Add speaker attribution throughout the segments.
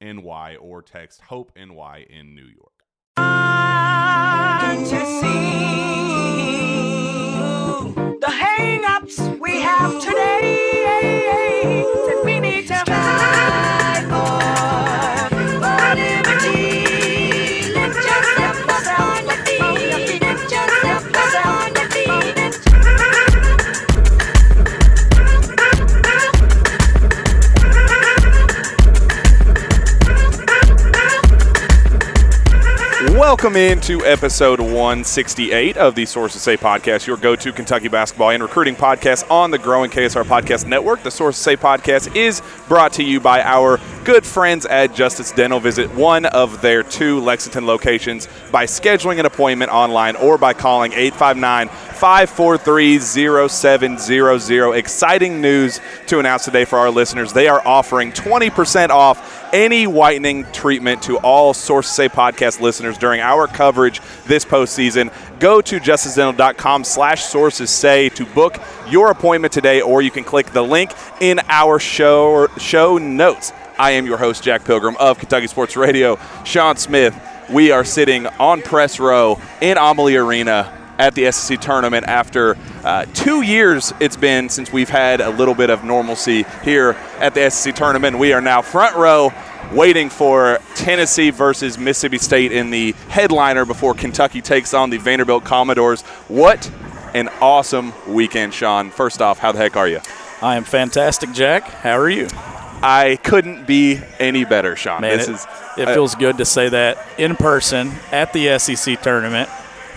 Speaker 1: NY or text Hope NY in New York.
Speaker 2: The hang-ups we have today need to
Speaker 3: Welcome into episode 168 of the Sources Say podcast, your go to Kentucky basketball and recruiting podcast on the growing KSR Podcast Network. The Sources Say podcast is brought to you by our good friends at Justice Dental. Visit one of their two Lexington locations by scheduling an appointment online or by calling 859 543 0700. Exciting news to announce today for our listeners. They are offering 20% off any whitening treatment to all Sources Say podcast listeners during our coverage this postseason. Go to justicedental.com slash sources say to book your appointment today, or you can click the link in our show show notes. I am your host, Jack Pilgrim of Kentucky Sports Radio. Sean Smith. We are sitting on press row in Amalie Arena at the SEC tournament after uh, two years it's been since we've had a little bit of normalcy here at the SEC tournament. We are now front row waiting for Tennessee versus Mississippi State in the headliner before Kentucky takes on the Vanderbilt Commodores. What an awesome weekend, Sean. First off, how the heck are you?
Speaker 4: I am fantastic, Jack. How are you?
Speaker 3: I couldn't be any better, Sean.
Speaker 4: Man,
Speaker 3: this
Speaker 4: it,
Speaker 3: is
Speaker 4: it
Speaker 3: uh,
Speaker 4: feels good to say that in person at the SEC tournament.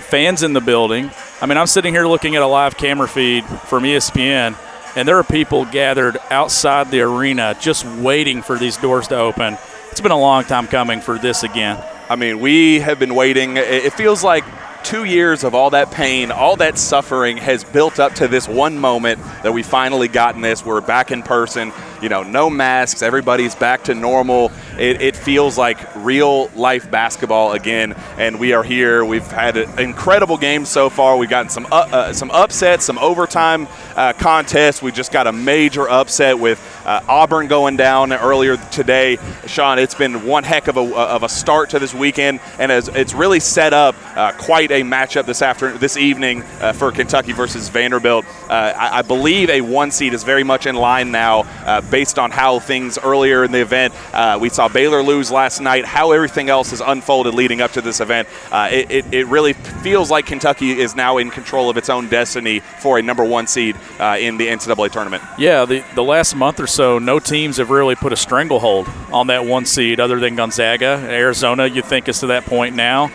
Speaker 4: Fans in the building. I mean, I'm sitting here looking at a live camera feed from ESPN, and there are people gathered outside the arena just waiting for these doors to open. It's been a long time coming for this again.
Speaker 3: I mean, we have been waiting. It it feels like two years of all that pain, all that suffering has built up to this one moment that we finally gotten this. We're back in person. You know, no masks. Everybody's back to normal. It, it feels like real life basketball again, and we are here. We've had incredible game so far. We've gotten some uh, uh, some upsets, some overtime uh, contests. We just got a major upset with uh, Auburn going down earlier today. Sean, it's been one heck of a, of a start to this weekend, and as it's really set up uh, quite a matchup this after this evening uh, for Kentucky versus Vanderbilt. Uh, I, I, believe a one seed is very much in line now, uh, based on how things earlier in the event. Uh, we saw Baylor lose last night. How everything else has unfolded leading up to this event, uh, it, it, it, really feels like Kentucky is now in control of its own destiny for a number one seed uh, in the NCAA tournament.
Speaker 4: Yeah, the the last month or so, no teams have really put a stranglehold on that one seed other than Gonzaga. Arizona, you think is to that point now.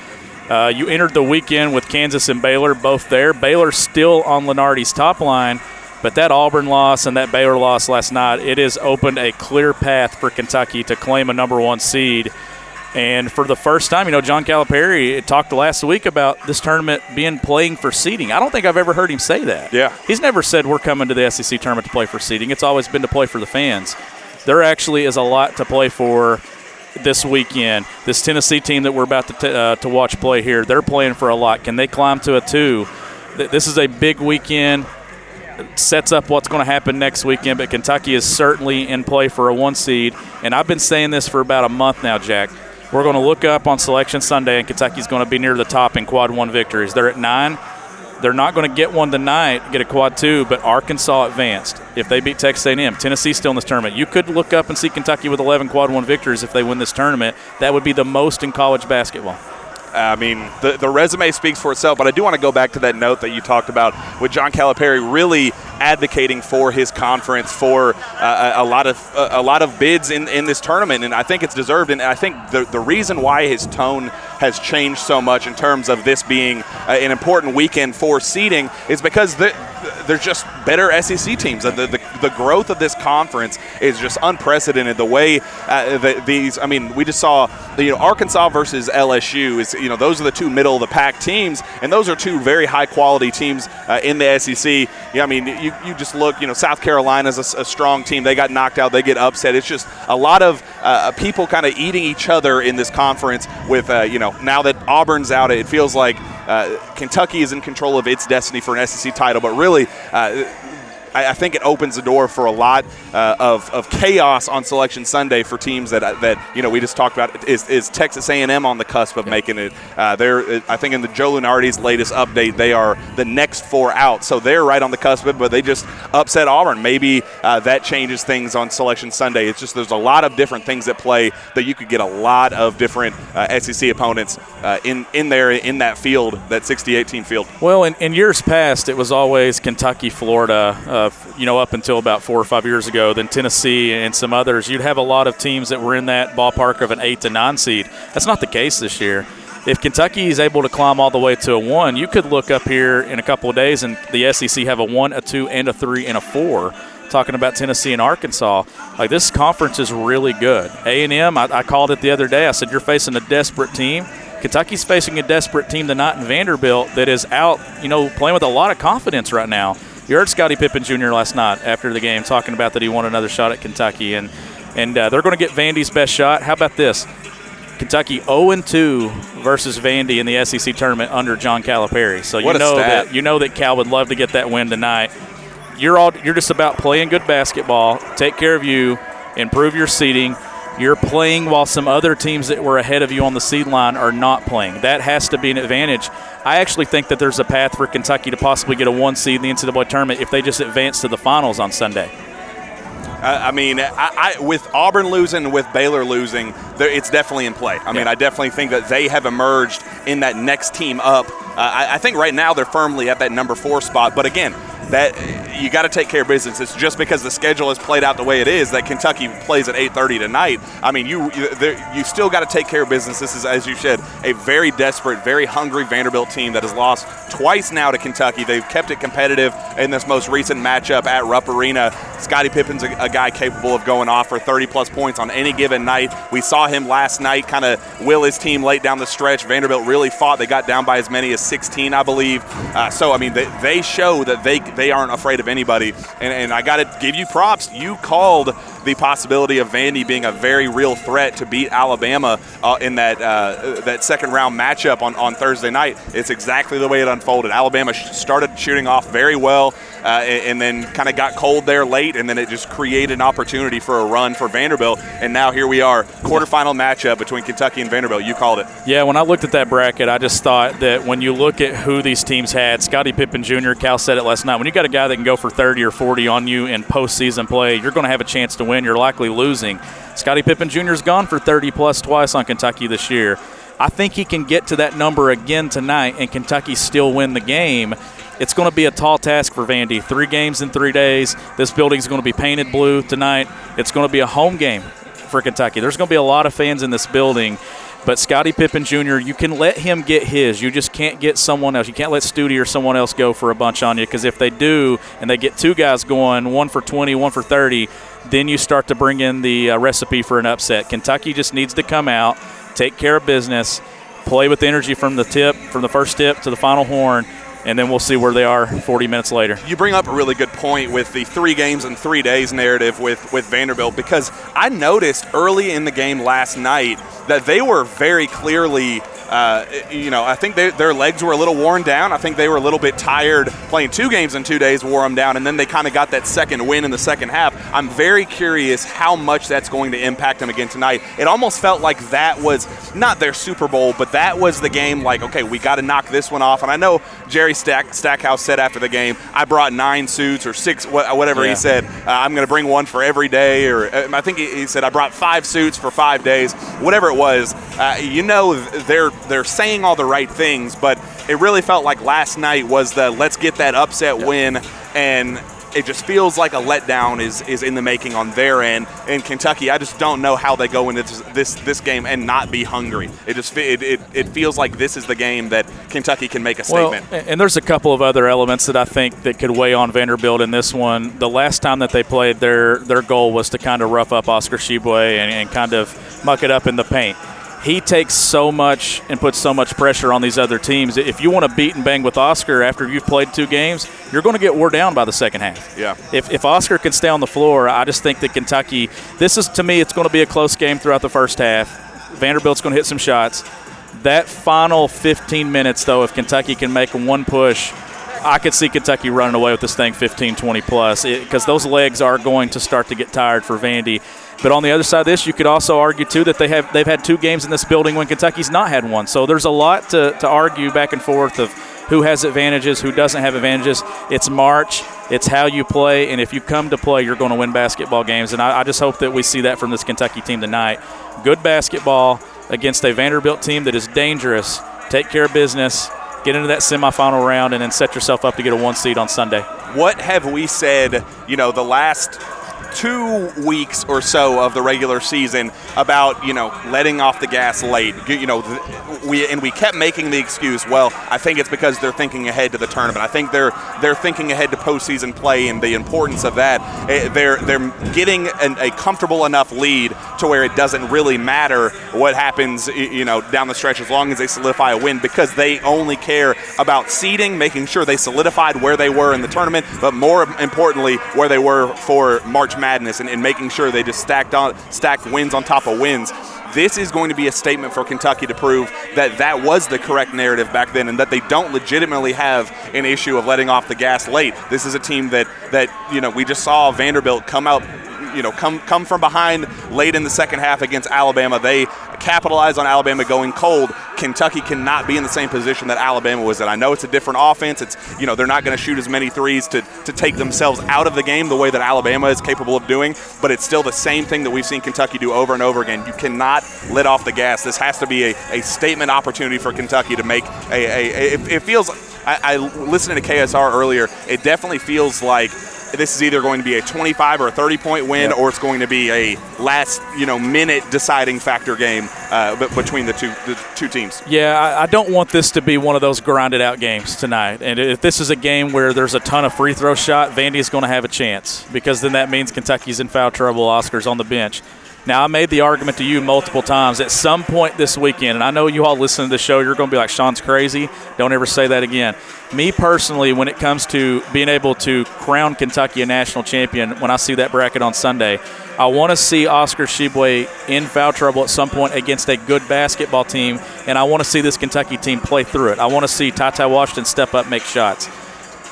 Speaker 4: Uh, you entered the weekend with Kansas and Baylor both there. Baylor still on Lunardi's top line, but that Auburn loss and that Baylor loss last night, it has opened a clear path for Kentucky to claim a number one seed. And for the first time, you know, John Calipari talked last week about this tournament being playing for seeding. I don't think I've ever heard him say that.
Speaker 3: Yeah.
Speaker 4: He's never said we're coming to the SEC tournament to play for seeding. It's always been to play for the fans. There actually is a lot to play for this weekend. This Tennessee team that we're about to, t- uh, to watch play here, they're playing for a lot. Can they climb to a two? This is a big weekend. Sets up what's going to happen next weekend, but Kentucky is certainly in play for a one seed. And I've been saying this for about a month now, Jack. We're going to look up on Selection Sunday, and Kentucky's going to be near the top in quad one victories. They're at nine. They're not going to get one tonight, get a quad two, but Arkansas advanced if they beat Texas A&M. Tennessee's still in this tournament. You could look up and see Kentucky with 11 quad one victories if they win this tournament. That would be the most in college basketball.
Speaker 3: I mean, the, the resume speaks for itself, but I do want to go back to that note that you talked about with John Calipari really advocating for his conference for uh, a, lot of a lot of bids in, in this tournament, and I think it's deserved. And I think the the reason why his tone has changed so much in terms of this being uh, an important weekend for seeding is because the, there's just better SEC teams. The, the, the, growth of this conference is just unprecedented. The way uh, the, these, I mean, we just saw, you know, Arkansas versus LSU is, you know, those are the two middle of the pack teams, and those are two very high quality teams uh, in the SEC. Yeah, I mean, you, you just look, you know, South Carolina's a, a strong team. They got knocked out, they get upset. It's just a lot of uh, people kind of eating each other in this conference with, uh, you know, now that Auburn's out, it feels like uh, Kentucky is in control of its destiny for an SEC title, but really, uh, I, I, think it opens the door for a lot uh, of, of chaos on Selection Sunday for teams that that you know we just talked about. Is, is Texas A&M on the cusp of yeah. making it? Uh, they're I think in the Joe Lunardi's latest update, they are the next four out, so they're right on the cusp of it. But they just upset Auburn. Maybe uh, that changes things on Selection Sunday. It's just there's a lot of different things at play that you could get a lot of different uh, SEC opponents uh, in in there in that field, that 68 team field.
Speaker 4: Well, in, in years past, it was always Kentucky, Florida you know, up until about four or five years ago, then Tennessee and some others, you'd have a lot of teams that were in that ballpark of an eight to nine seed. That's not the case this year. If Kentucky is able to climb all the way to a one, you could look up here in a couple of days and the SEC have a one, a two, and a three, and a four. Talking about Tennessee and Arkansas, like this conference is really good. A and M, I, I called it the other day. I said you're facing a desperate team. Kentucky's facing a desperate team tonight in Vanderbilt that is out, you know, playing with a lot of confidence right now. You heard Scotty Pippen Jr. last night after the game talking about that he won another shot at Kentucky, and and uh, they're going to get Vandy's best shot. How about this? Kentucky 0 2 versus Vandy in the SEC tournament under John Calipari. So you know that you know that Cal would love to get that win tonight. You're all you're just about playing good basketball, take care of you, improve your seating. You're playing while some other teams that were ahead of you on the seed line are not playing. That has to be an advantage. I actually think that there's a path for Kentucky to possibly get a one seed in the NCAA tournament if they just advance to the finals on Sunday.
Speaker 3: I mean, I, I, with Auburn losing, with Baylor losing, it's definitely in play. I mean, I definitely think that they have emerged in that next team up. I, I think right now they're firmly at that number four spot. But again, that you got to take care of business. It's just because the schedule has played out the way it is that Kentucky plays at 8:30 tonight. I mean, you you, you still got to take care of business. This is, as you said, a very desperate, very hungry Vanderbilt team that has lost twice now to Kentucky. They've kept it competitive in this most recent matchup at Rupp Arena. Scotty Pippen's a, a guy capable of going off for 30 plus points on any given night. We saw him last night kind of will his team late down the stretch. Vanderbilt really fought. They got down by as many as 16, I believe. Uh, so I mean, they, they show that they they aren't afraid of anybody. And, and I got to give you props. You called the possibility of Vandy being a very real threat to beat Alabama uh, in that uh, that second round matchup on, on Thursday night. It's exactly the way it unfolded. Alabama sh- started shooting off very well. Uh, and, and then kind of got cold there late, and then it just created an opportunity for a run for Vanderbilt. And now here we are, quarterfinal matchup between Kentucky and Vanderbilt. You called it.
Speaker 4: Yeah, when I looked at that bracket, I just thought that when you look at who these teams had, Scotty Pippen Jr., Cal said it last night, when you got a guy that can go for 30 or 40 on you in postseason play, you're going to have a chance to win. You're likely losing. Scotty Pippen Jr.'s gone for 30 plus twice on Kentucky this year. I think he can get to that number again tonight and Kentucky still win the game. It's going to be a tall task for Vandy. Three games in three days. This building's going to be painted blue tonight. It's going to be a home game for Kentucky. There's going to be a lot of fans in this building. But Scotty Pippen Jr., you can let him get his. You just can't get someone else. You can't let Stute or someone else go for a bunch on you because if they do and they get two guys going, one for 20, one for 30, then you start to bring in the uh, recipe for an upset. Kentucky just needs to come out, take care of business, play with energy from the tip, from the first tip to the final horn, and then we'll see where they are 40 minutes later.
Speaker 3: You bring up a really good point with the three games in three days narrative with, with Vanderbilt because I noticed early in the game last night that they were very clearly uh, you know, I think they, their legs were a little worn down. I think they were a little bit tired. Playing two games in two days wore them down, and then they kind of got that second win in the second half. I'm very curious how much that's going to impact them again tonight. It almost felt like that was not their Super Bowl, but that was the game. Like, okay, we got to knock this one off. And I know Jerry Stack, Stackhouse said after the game, I brought nine suits or six, whatever
Speaker 4: Yeah.
Speaker 3: he said. Uh, I'm going to bring one for every day, or uh, I think he, he said I brought five suits for five days, whatever it was. Uh, you know, they're they're saying all the right things, but it really felt like last night was the let's get that upset win, and it just feels like a letdown is is in the making on their end. In Kentucky, I just don't know how they go into this this, this game and not be hungry. It just it, it, it feels like this is the game that Kentucky can make a statement.
Speaker 4: Well, and there's a couple of other elements that I think that could weigh on Vanderbilt in this one. The last time that they played, their their goal was to kind of rough up Oscar Tshiebwe and, and kind of muck it up in the paint. He takes so much and puts so much pressure on these other teams. If you want to beat and bang with Oscar after you've played two games, you're going to get wore down by the second half.
Speaker 3: Yeah.
Speaker 4: If, if Oscar can stay on the floor, I just think that Kentucky, this is to me, it's going to be a close game throughout the first half. Vanderbilt's going to hit some shots. That final 15 minutes, though, if Kentucky can make one push, I could see Kentucky running away with this thing 15 20 plus because those legs are going to start to get tired for Vandy. But on the other side of this, you could also argue too that they have they've had two games in this building when Kentucky's not had one. So there's a lot to, to argue back and forth of who has advantages, who doesn't have advantages. It's March. It's how you play, and if you come to play, you're going to win basketball games. And I, I just hope that we see that from this Kentucky team tonight. Good basketball against a Vanderbilt team that is dangerous. Take care of business. Get into that semifinal round, and then set yourself up to get a one seed on Sunday.
Speaker 3: what have we said, you know, the last two weeks or so of the regular season about, you know, letting off the gas late? You know, we and we kept making the excuse, well, I think it's because they're thinking ahead to the tournament. I think they're they're thinking ahead to postseason play and the importance of that. Eh, They're they're getting an, a comfortable enough lead to where it doesn't really matter what happens, you know, down the stretch as long as they solidify a win because they only care about seeding, making sure they solidified where they were in the tournament, but more importantly, where they were for March Madness and, and making sure they just stacked on stacked wins on top of wins. This is going to be a statement for Kentucky to prove that that was the correct narrative back then, and that they don't legitimately have an issue of letting off the gas late. This is a team that that you know we just saw Vanderbilt come out you know come come from behind late in the second half against Alabama. They capitalize on Alabama going cold. Kentucky cannot be in the same position that Alabama was in. I know it's a different offense. It's you know they're not going to shoot as many threes to to take themselves out of the game the way that Alabama is capable of doing, but it's still the same thing that we've seen Kentucky do over and over again. You cannot let off the gas. This has to be a, a statement opportunity for Kentucky to make a, a, a it, it feels I, I listening to KSR earlier, it definitely feels like this is either going to be a 25 or a 30 point win, or it's going to be a last you know minute deciding factor game uh, between the two the two teams.
Speaker 4: Yeah, I, I don't want this to be one of those grinded out games tonight. And if this is a game where there's a ton of free throw shot, Vandy is going to have a chance because then that means Kentucky's in foul trouble. Oscar's on the bench. Now, I made the argument to you multiple times at some point this weekend, and I know you all listen to the show, you're going to be like, Sean's crazy. Don't ever say that again. Me personally, when it comes to being able to crown Kentucky a national champion, when I see that bracket on Sunday, I want to see Oscar Tshiebwe in foul trouble at some point against a good basketball team, and I want to see this Kentucky team play through it. I want to see Ty Ty Washington step up, make shots.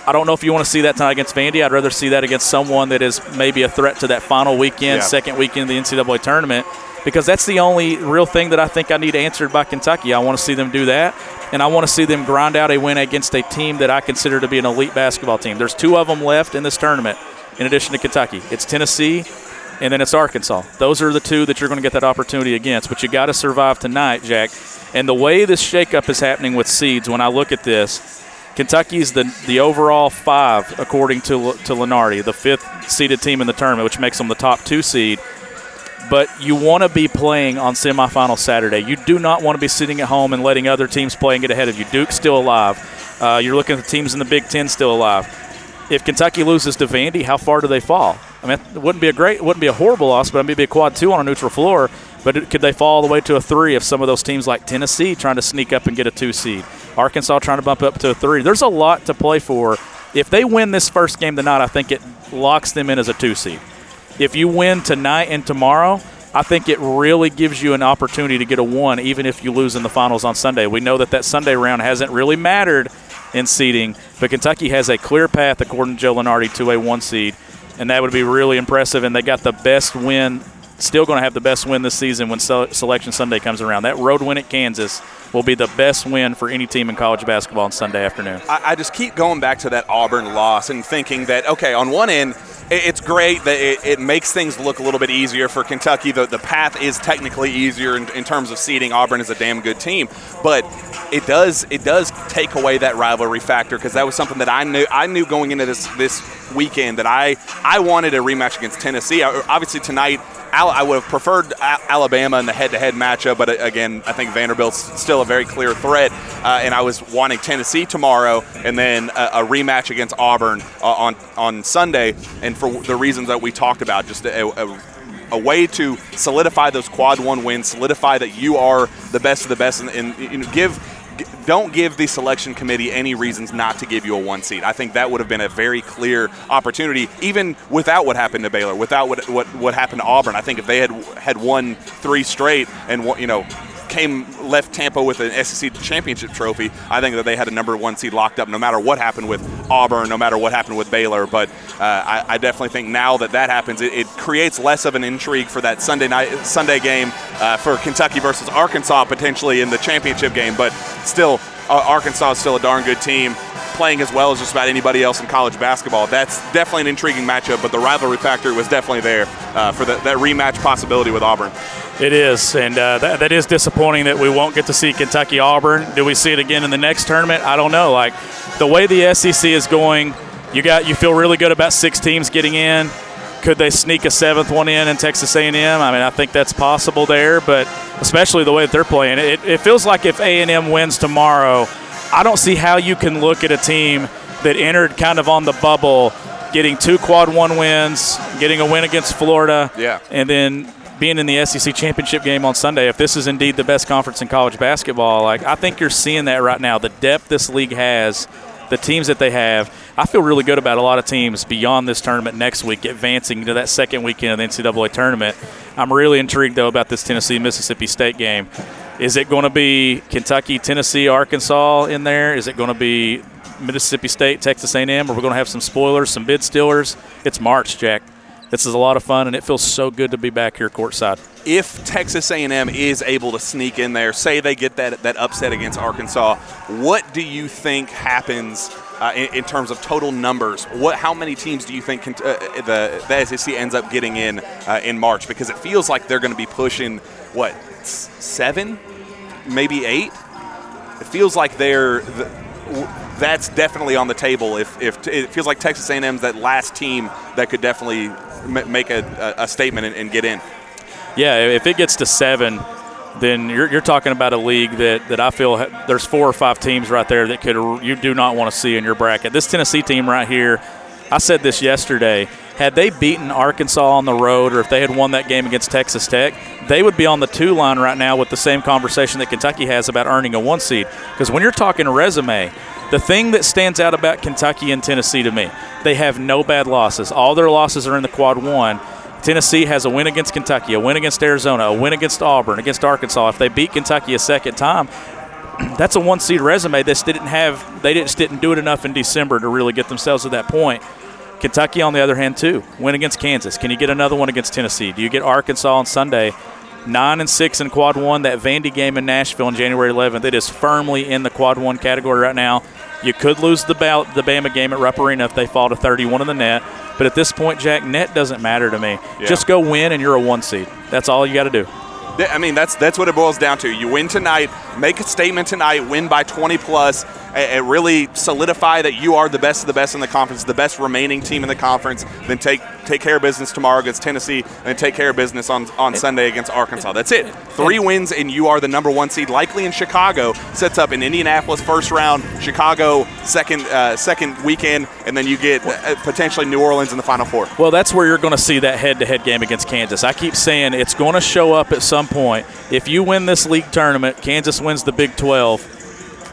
Speaker 4: I don't know if you want to see that tonight against Vandy. I'd rather see that against someone that is maybe a threat to that final weekend,
Speaker 3: Yeah.
Speaker 4: second weekend of the NCAA tournament, because that's the only real thing that I think I need answered by Kentucky. I want to see them do that, and I want to see them grind out a win against a team that I consider to be an elite basketball team. There's two of them left in this tournament, in addition to Kentucky. It's Tennessee, and then it's Arkansas. Those are the two that you're going to get that opportunity against. But you got to survive tonight, Jack. And the way this shakeup is happening with seeds, when I look at this, Kentucky's the the overall five according to to Lunardi, the fifth seeded team in the tournament, which makes them the top two seed. But you want to be playing on semifinal Saturday. You do not want to be sitting at home and letting other teams play and get ahead of you. Duke's still alive. Uh, you're looking at the teams in the Big Ten still alive. If Kentucky loses to Vandy, how far do they fall? I mean, it wouldn't be a great, it wouldn't be a horrible loss, but it'd be a quad two on a neutral floor. But could they fall all the way to a three if some of those teams like Tennessee trying to sneak up and get a two seed, Arkansas trying to bump up to a three? There's a lot to play for. If they win this first game tonight, I think it locks them in as a two seed. If you win tonight and tomorrow, I think it really gives you an opportunity to get a one, even if you lose in the finals on Sunday. We know that that Sunday round hasn't really mattered in seeding, but Kentucky has a clear path, according to Joe Lunardi, to a one seed, and that would be really impressive. And they got the best win, still going to have the best win this season when Selection Sunday comes around. That road win at Kansas will be the best win for any team in college basketball on Sunday afternoon.
Speaker 3: I, I just keep going back to that Auburn loss and thinking that okay, on one end, it's great that it, it makes things look a little bit easier for Kentucky. The the path is technically easier in, in terms of seeding. Auburn is a damn good team, but it does it does take away that rivalry factor because that was something that I knew I knew going into this this weekend that I I wanted a rematch against Tennessee. I, obviously tonight. I would have preferred Alabama in the head-to-head matchup, but uh, again, I think Vanderbilt's still a very clear threat. Uh, and I was wanting Tennessee tomorrow, and then a, a rematch against Auburn uh, on on Sunday. And for the reasons that we talked about, just a, a, a way to solidify those quad one wins, solidify that you are the best of the best, and, and you know, give don't give the selection committee any reasons not to give you a one seed. I think that would have been a very clear opportunity, even without what happened to Baylor, without what what, what happened to Auburn. I think if they had had won three straight and you know came left Tampa with an SEC championship trophy, I think that they had a number one seed locked up, no matter what happened with Auburn, no matter what happened with Baylor. But uh, I, I definitely think now that that happens, it, it creates less of an intrigue for that Sunday night Sunday game uh, for Kentucky versus Arkansas potentially in the championship game. But still, uh, Arkansas is still a darn good team. Playing as well as just about anybody else in college basketball. That's definitely an intriguing matchup, but the rivalry factor was definitely there uh, for the, that rematch possibility with Auburn.
Speaker 4: It is, and uh, that, that is disappointing that we won't get to see Kentucky Auburn. Do we see it again in the next tournament? I don't know. Like the way the SEC is going, you got you feel really good about six teams getting in. Could they sneak a seventh one in in Texas A&M? I mean, I think that's possible there, but especially the way that they're playing, it, it feels like if A&M wins tomorrow, I don't see how you can look at a team that entered kind of on the bubble, getting two quad one wins, getting a win against Florida,
Speaker 3: Yeah.
Speaker 4: and then being in the SEC championship game on Sunday. If this is indeed the best conference in college basketball, like I think you're seeing that right now. The depth this league has, the teams that they have. I feel really good about a lot of teams beyond this tournament next week advancing to that second weekend of the NCAA tournament. I'm really intrigued though about this Tennessee Mississippi State game. Is it going to be Kentucky, Tennessee, Arkansas in there? Is it going to be Mississippi State, Texas A&M? Are we going to have some spoilers, some bid stealers? It's March, Jack. This is a lot of fun, and it feels so good to be back here courtside.
Speaker 3: if Texas A&M is able to sneak in there, say they get that that upset against Arkansas, what do you think happens uh, in, in terms of total numbers? What how many teams do you think can, uh, the the SEC ends up getting in uh, in March? Because it feels like they're going to be pushing what seven, maybe eight. It feels like they're. That's definitely on the table. If, if it feels like Texas A&M's that last team that could definitely ma- make a, a, a statement and, and get in.
Speaker 4: Yeah, if it gets to seven, then you're, you're talking about a league that, that I feel ha- there's four or five teams right there that could you do not want to see in your bracket. This Tennessee team right here, I said this yesterday. Had they beaten Arkansas on the road, or if they had won that game against Texas Tech, they would be on the two line right now with the same conversation that Kentucky has about earning a one seed. Because when you're talking resume, the thing that stands out about Kentucky and Tennessee to me, they have no bad losses. All their losses are in the quad one. Tennessee has a win against Kentucky, a win against Arizona, a win against Auburn, against Arkansas. If they beat Kentucky a second time, that's a one seed resume. This didn't have they just didn't do it enough in December to really get themselves to that point. Kentucky, on the other hand, too, win against Kansas. Can you get another one against Tennessee? Do you get Arkansas on Sunday? Nine and six in quad one. That Vandy game in Nashville on January 11th. It is firmly in the quad one category right now. You could lose the the Bama game at Rupp Arena if they fall to 31 in the net. But at this point, Jack, net doesn't matter to me.
Speaker 3: Yeah.
Speaker 4: Just go win, and you're a one seed. That's all you got to do.
Speaker 3: I mean, that's that's what it boils down to. You win tonight, make a statement tonight, win by 20 plus, and, really solidify that you are the best of the best in the conference, the best remaining team in the conference. Then take take care of business tomorrow against Tennessee, and take care of business on on Sunday against Arkansas. That's it. Three wins, and you are the number one seed, likely in Chicago. Sets up in Indianapolis first round, Chicago second uh, second weekend, and then you get uh, potentially New Orleans in the final four.
Speaker 4: Well, that's where you're going to see that head-to-head game against Kansas. I keep saying it's going to show up at some point. If you win this league tournament, Kansas wins the Big 12.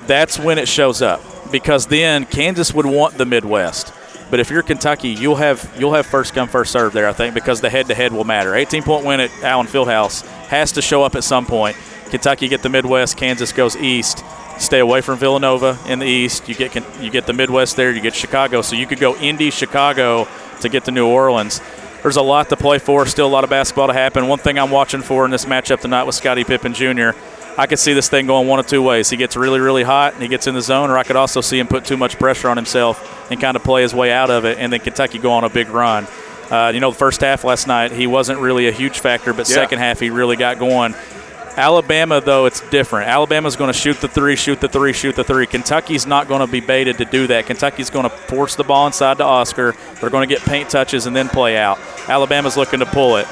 Speaker 4: That's when it shows up because then Kansas would want the Midwest. But if you're Kentucky, you'll have you'll have first come first serve there. I think because the head-to-head will matter. 18 point win at Allen Fieldhouse has to show up at some point. Kentucky get the Midwest, Kansas goes east. Stay away from Villanova in the east. You get you get the Midwest there. You get Chicago, so you could go Indy, Chicago to get to New Orleans. There's a lot to play for. Still a lot of basketball to happen. One thing I'm watching for in this matchup tonight with Scotty Pippen Jr. I could see this thing going one of two ways. He gets really, really hot and he gets in the zone, or I could also see him put too much pressure on himself and kind of play his way out of it, and then Kentucky go on a big run. Uh, you know, the first half last night, he wasn't really a huge factor, but
Speaker 3: Yeah.
Speaker 4: second half, he really got going. Alabama, though, it's different. Alabama's going to shoot the three, shoot the three, shoot the three. Kentucky's not going to be baited to do that. Kentucky's going to force the ball inside to Oscar. They're going to get paint touches and then play out. Alabama's looking to pull it.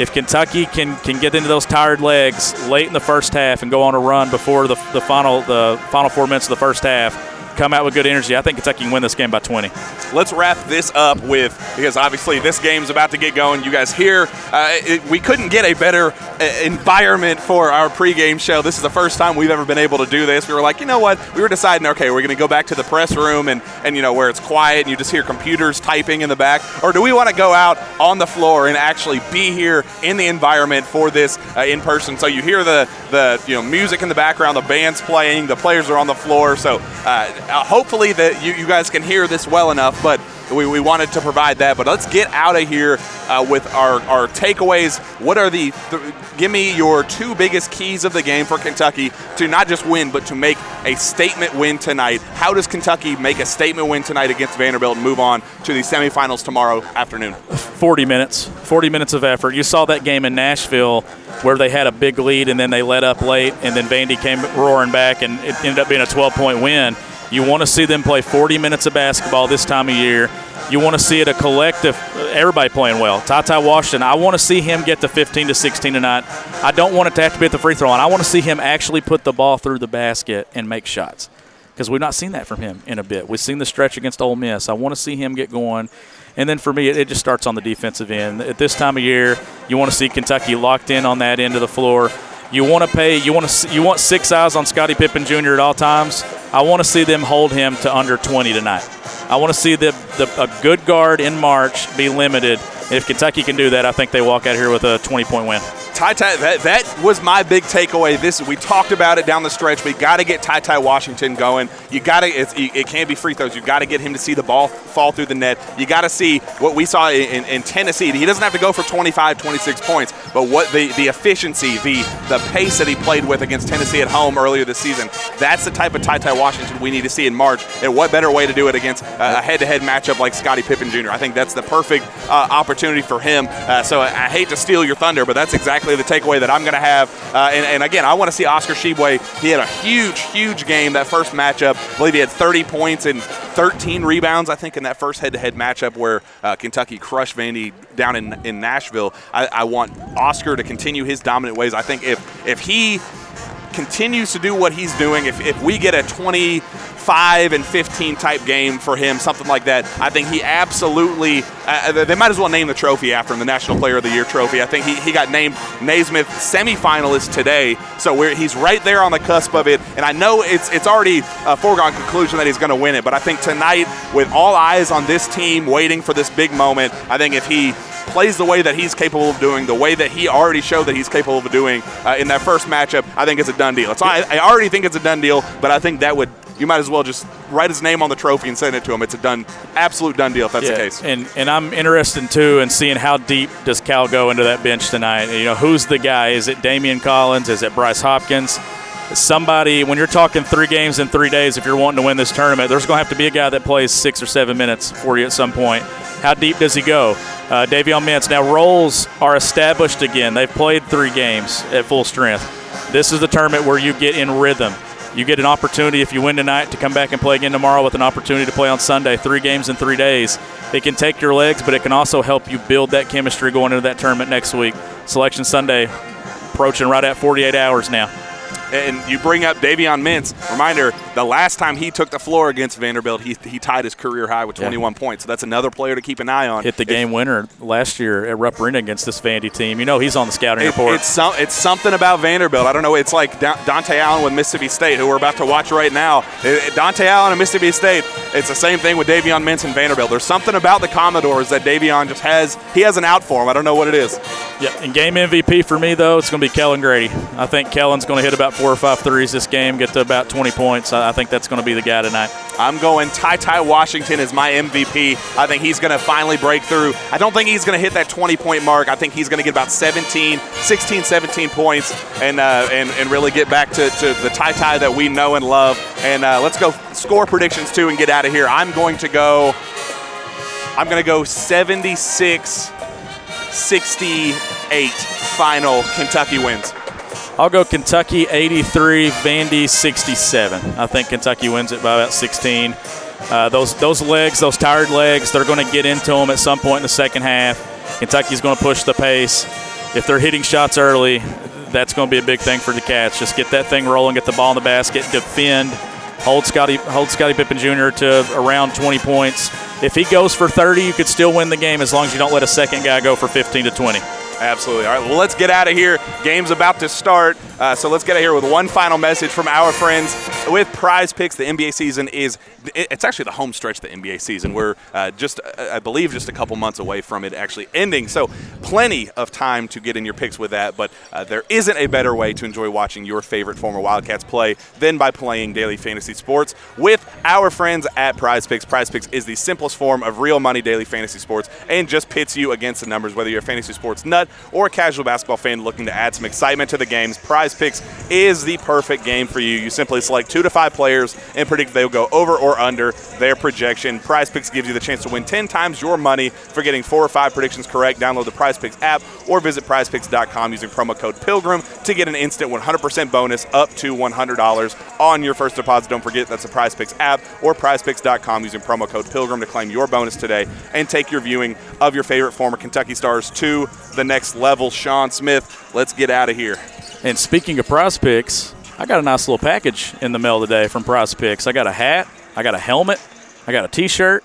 Speaker 4: If Kentucky can, can get into those tired legs late in the first half and go on a run before the, the final the final four minutes of the first half, come out with good energy, I think Kentucky can win this game by 20.
Speaker 3: let's wrap this up with because obviously this game's about to get going. You guys here, uh, it, we couldn't get a better uh, environment for our pregame show. This is the first time we've ever been able to do this. We were like, you know what? We were deciding, okay, we're going to go back to the press room and and you know where it's quiet and you just hear computers typing in the back, or do we want to go out on the floor and actually be here in the environment for this uh, in person? So you hear the the you know music in the background, the band's playing, the players are on the floor. So uh, uh, hopefully that you, you guys can hear this well enough, but we, we wanted to provide that. But let's get out of here uh, with our, our takeaways. What are the, th- give me your two biggest keys of the game for Kentucky to not just win, but to make a statement win tonight? How does Kentucky make a statement win tonight against Vanderbilt and move on to the semifinals tomorrow afternoon?
Speaker 4: 40 minutes, 40 minutes of effort. You saw that game in Nashville where they had a big lead and then they let up late, and then Vandy came roaring back, and it ended up being a 12 point win. You want to see them play 40 minutes of basketball this time of year. You want to see it a collective, everybody playing well. Ty Washington, I want to see him get to 15 to 16 tonight. I don't want it to have to be at the free throw line. I want to see him actually put the ball through the basket and make shots because we've not seen that from him in a bit. We've seen the stretch against Ole Miss. I want to see him get going. And then for me, it just starts on the defensive end. At this time of year, you want to see Kentucky locked in on that end of the floor. You want to pay. You want to. You want six eyes on Scotty Pippen Jr. at all times. I want to see them hold him to under 20 tonight. I want to see the, the a good guard in March be limited. If Kentucky can do that, I think they walk out here with a 20 point win.
Speaker 3: Ty Ty, that, that was my big takeaway. This we talked about it down the stretch. We got to get Ty Ty Washington going. You got to. It, it can't be free throws. You got to get him to see the ball fall through the net. You got to see what we saw in, in Tennessee. He doesn't have to go for 25, 26 points, but what the the efficiency, the the pace that he played with against Tennessee at home earlier this season. That's the type of Ty Ty Washington we need to see in March. And what better way to do it against a head-to-head matchup like Scotty Pippen Jr. I think that's the perfect uh, opportunity for him. Uh, so I, I hate to steal your thunder, but that's exactly the takeaway that I'm going to have. Uh, and, and again, I want to see Oscar Tshiebwe. He had a huge, huge game that first matchup. I believe he had 30 points and 13 rebounds. I think in that first head-to-head matchup where uh, Kentucky crushed Vandy down in in Nashville. I, I want Oscar to continue his dominant ways. I think if if he continues to do what he's doing, if, if we get a 25 and 15 type game for him, something like that. I think he absolutely, uh, they might as well name the trophy after him, the National Player of the Year trophy. I think he, he got named Naismith semifinalist today, so he's right there on the cusp of it. And I know it's it's already a foregone conclusion that he's going to win it, but I think tonight, with all eyes on this team waiting for this big moment, I think if he plays the way that he's capable of doing, the way that he already showed that he's capable of doing uh, in that first matchup, I think it's a done deal. It's, I, I already think it's a done deal, but I think that would you might as well just write his name on the trophy and send it to him. It's a done, absolute done deal if that's
Speaker 4: Yeah,
Speaker 3: the case.
Speaker 4: And and I'm interested too in seeing how deep does Cal go into that bench tonight. You know, who's the guy? Is it Daimion Collins? Is it Bryce Hopkins? Somebody, when you're talking three games in three days, if you're wanting to win this tournament, there's going to have to be a guy that plays six or seven minutes for you at some point. How deep does he go? Uh, Davion Mintz. Now, roles are established again. They've played three games at full strength. This is the tournament where you get in rhythm. You get an opportunity if you win tonight to come back and play again tomorrow with an opportunity to play on Sunday. Three games in three days. It can take your legs, but it can also help you build that chemistry going into that tournament next week. Selection Sunday approaching right at 48 hours now.
Speaker 3: And you bring up Davion Mintz. Reminder: the last time he took the floor against Vanderbilt, he, he tied his career high with 21 points. So that's another player to keep an eye on.
Speaker 4: Hit the game winner last year at Rupp Arena against this Vandy team. You know he's on the scouting
Speaker 3: It-
Speaker 4: report.
Speaker 3: it's some, it's something about Vanderbilt. I don't know. It's like Da- Dante Allen with Mississippi State, who we're about to watch right now. Dante Allen and Mississippi State. It's the same thing with Davion Mintz and Vanderbilt. There's something about the Commodores that Davion just has. He has an out for him. I don't know what it is.
Speaker 4: Yeah, and game MVP for me though, it's going to be Kellen Grady. I think Kellen's going to hit about four or five threes this game, get to about 20 points. I think that's going to be the guy tonight.
Speaker 3: I'm going Ty Ty Washington is my MVP. I think he's going to finally break through. I don't think he's going to hit that 20 point mark. I think he's going to get about 17, 16, 17 points and uh, and, and really get back to, to the Ty Ty that we know and love. And uh, let's go score predictions too and get out of here. I'm going to go. I'm going to go 76 68 final. Kentucky wins.
Speaker 4: I'll go Kentucky 83, Vandy 67. I think Kentucky wins it by about 16. Uh, those those legs, those tired legs, they're going to get into them at some point in the second half. Kentucky's going to push the pace. If they're hitting shots early, that's going to be a big thing for the Cats. Just get that thing rolling, get the ball in the basket, defend, hold Scotty hold Scotty Pippen Jr. to around 20 points. If he goes for 30, you could still win the game as long as you don't let a second guy go for 15 to 20.
Speaker 3: Absolutely. All right, well, let's get out of here. Game's about to start. Uh, so let's get out of here with one final message from our friends with Prize Picks. The NBA season is, it's actually the home stretch of the NBA season. We're uh, just, I believe, just a couple months away from it actually ending. So plenty of time to get in your picks with that. But uh, there isn't a better way to enjoy watching your favorite former Wildcats play than by playing daily fantasy sports with our friends at Prize Picks. Prize Picks is the simplest form of real money daily fantasy sports and just pits you against the numbers, whether you're a fantasy sports nut or a casual basketball fan looking to add some excitement to the games. Prize Picks is the perfect game for you. You simply select two to five players and predict they'll go over or under their projection. Prize Picks gives you the chance to win 10 times your money for getting four or five predictions correct. Download the Prize Picks app or visit prizepicks.com using promo code PILGRIM to get an instant 100% bonus up to $100 on your first deposit. Don't forget that's the Prize Picks app or prizepicks.com using promo code PILGRIM to claim your bonus today and take your viewing of your favorite former Kentucky stars to the next level. Sean Smith, let's get out of here.
Speaker 4: And speaking of prize picks, I got a nice little package in the mail today from Prize Picks. I got a hat, I got a helmet, I got a T-shirt.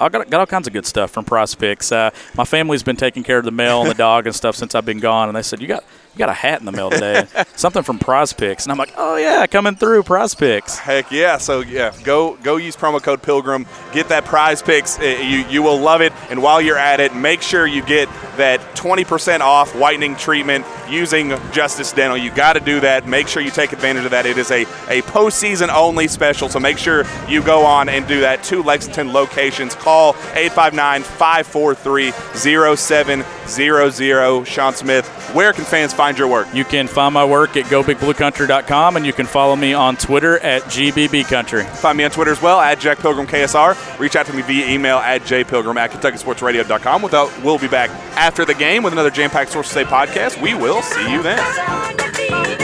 Speaker 4: I got, got all kinds of good stuff from Prize Picks. Uh, my family's been taking care of the mail and the dog and stuff since I've been gone, and they said you got you got a hat in the mail today, something from Prize Picks, and I'm like, oh yeah, coming through Prize Picks.
Speaker 3: Heck yeah! So yeah, go go use promo code Pilgrim, get that Prize Picks. Uh, You you will love it. And while you're at it, make sure you get that 20% off whitening treatment using Justice Dental. You got to do that. Make sure you take advantage of that. It is a a postseason only special, so make sure you go on and do that. Two Lexington locations. Call 859-543-0700. Sean Smith, where can fans find your work?
Speaker 4: You can find my work at gobigbluecountry.com, and you can follow me on Twitter at gbbcountry.
Speaker 3: Find me on Twitter as well at Jack Pilgrim KSR. Reach out to me via email at jpilgrim at KentuckySportsRadio.com. Without, we'll be back after the game with another jam-packed Sources Say podcast. We will see you then.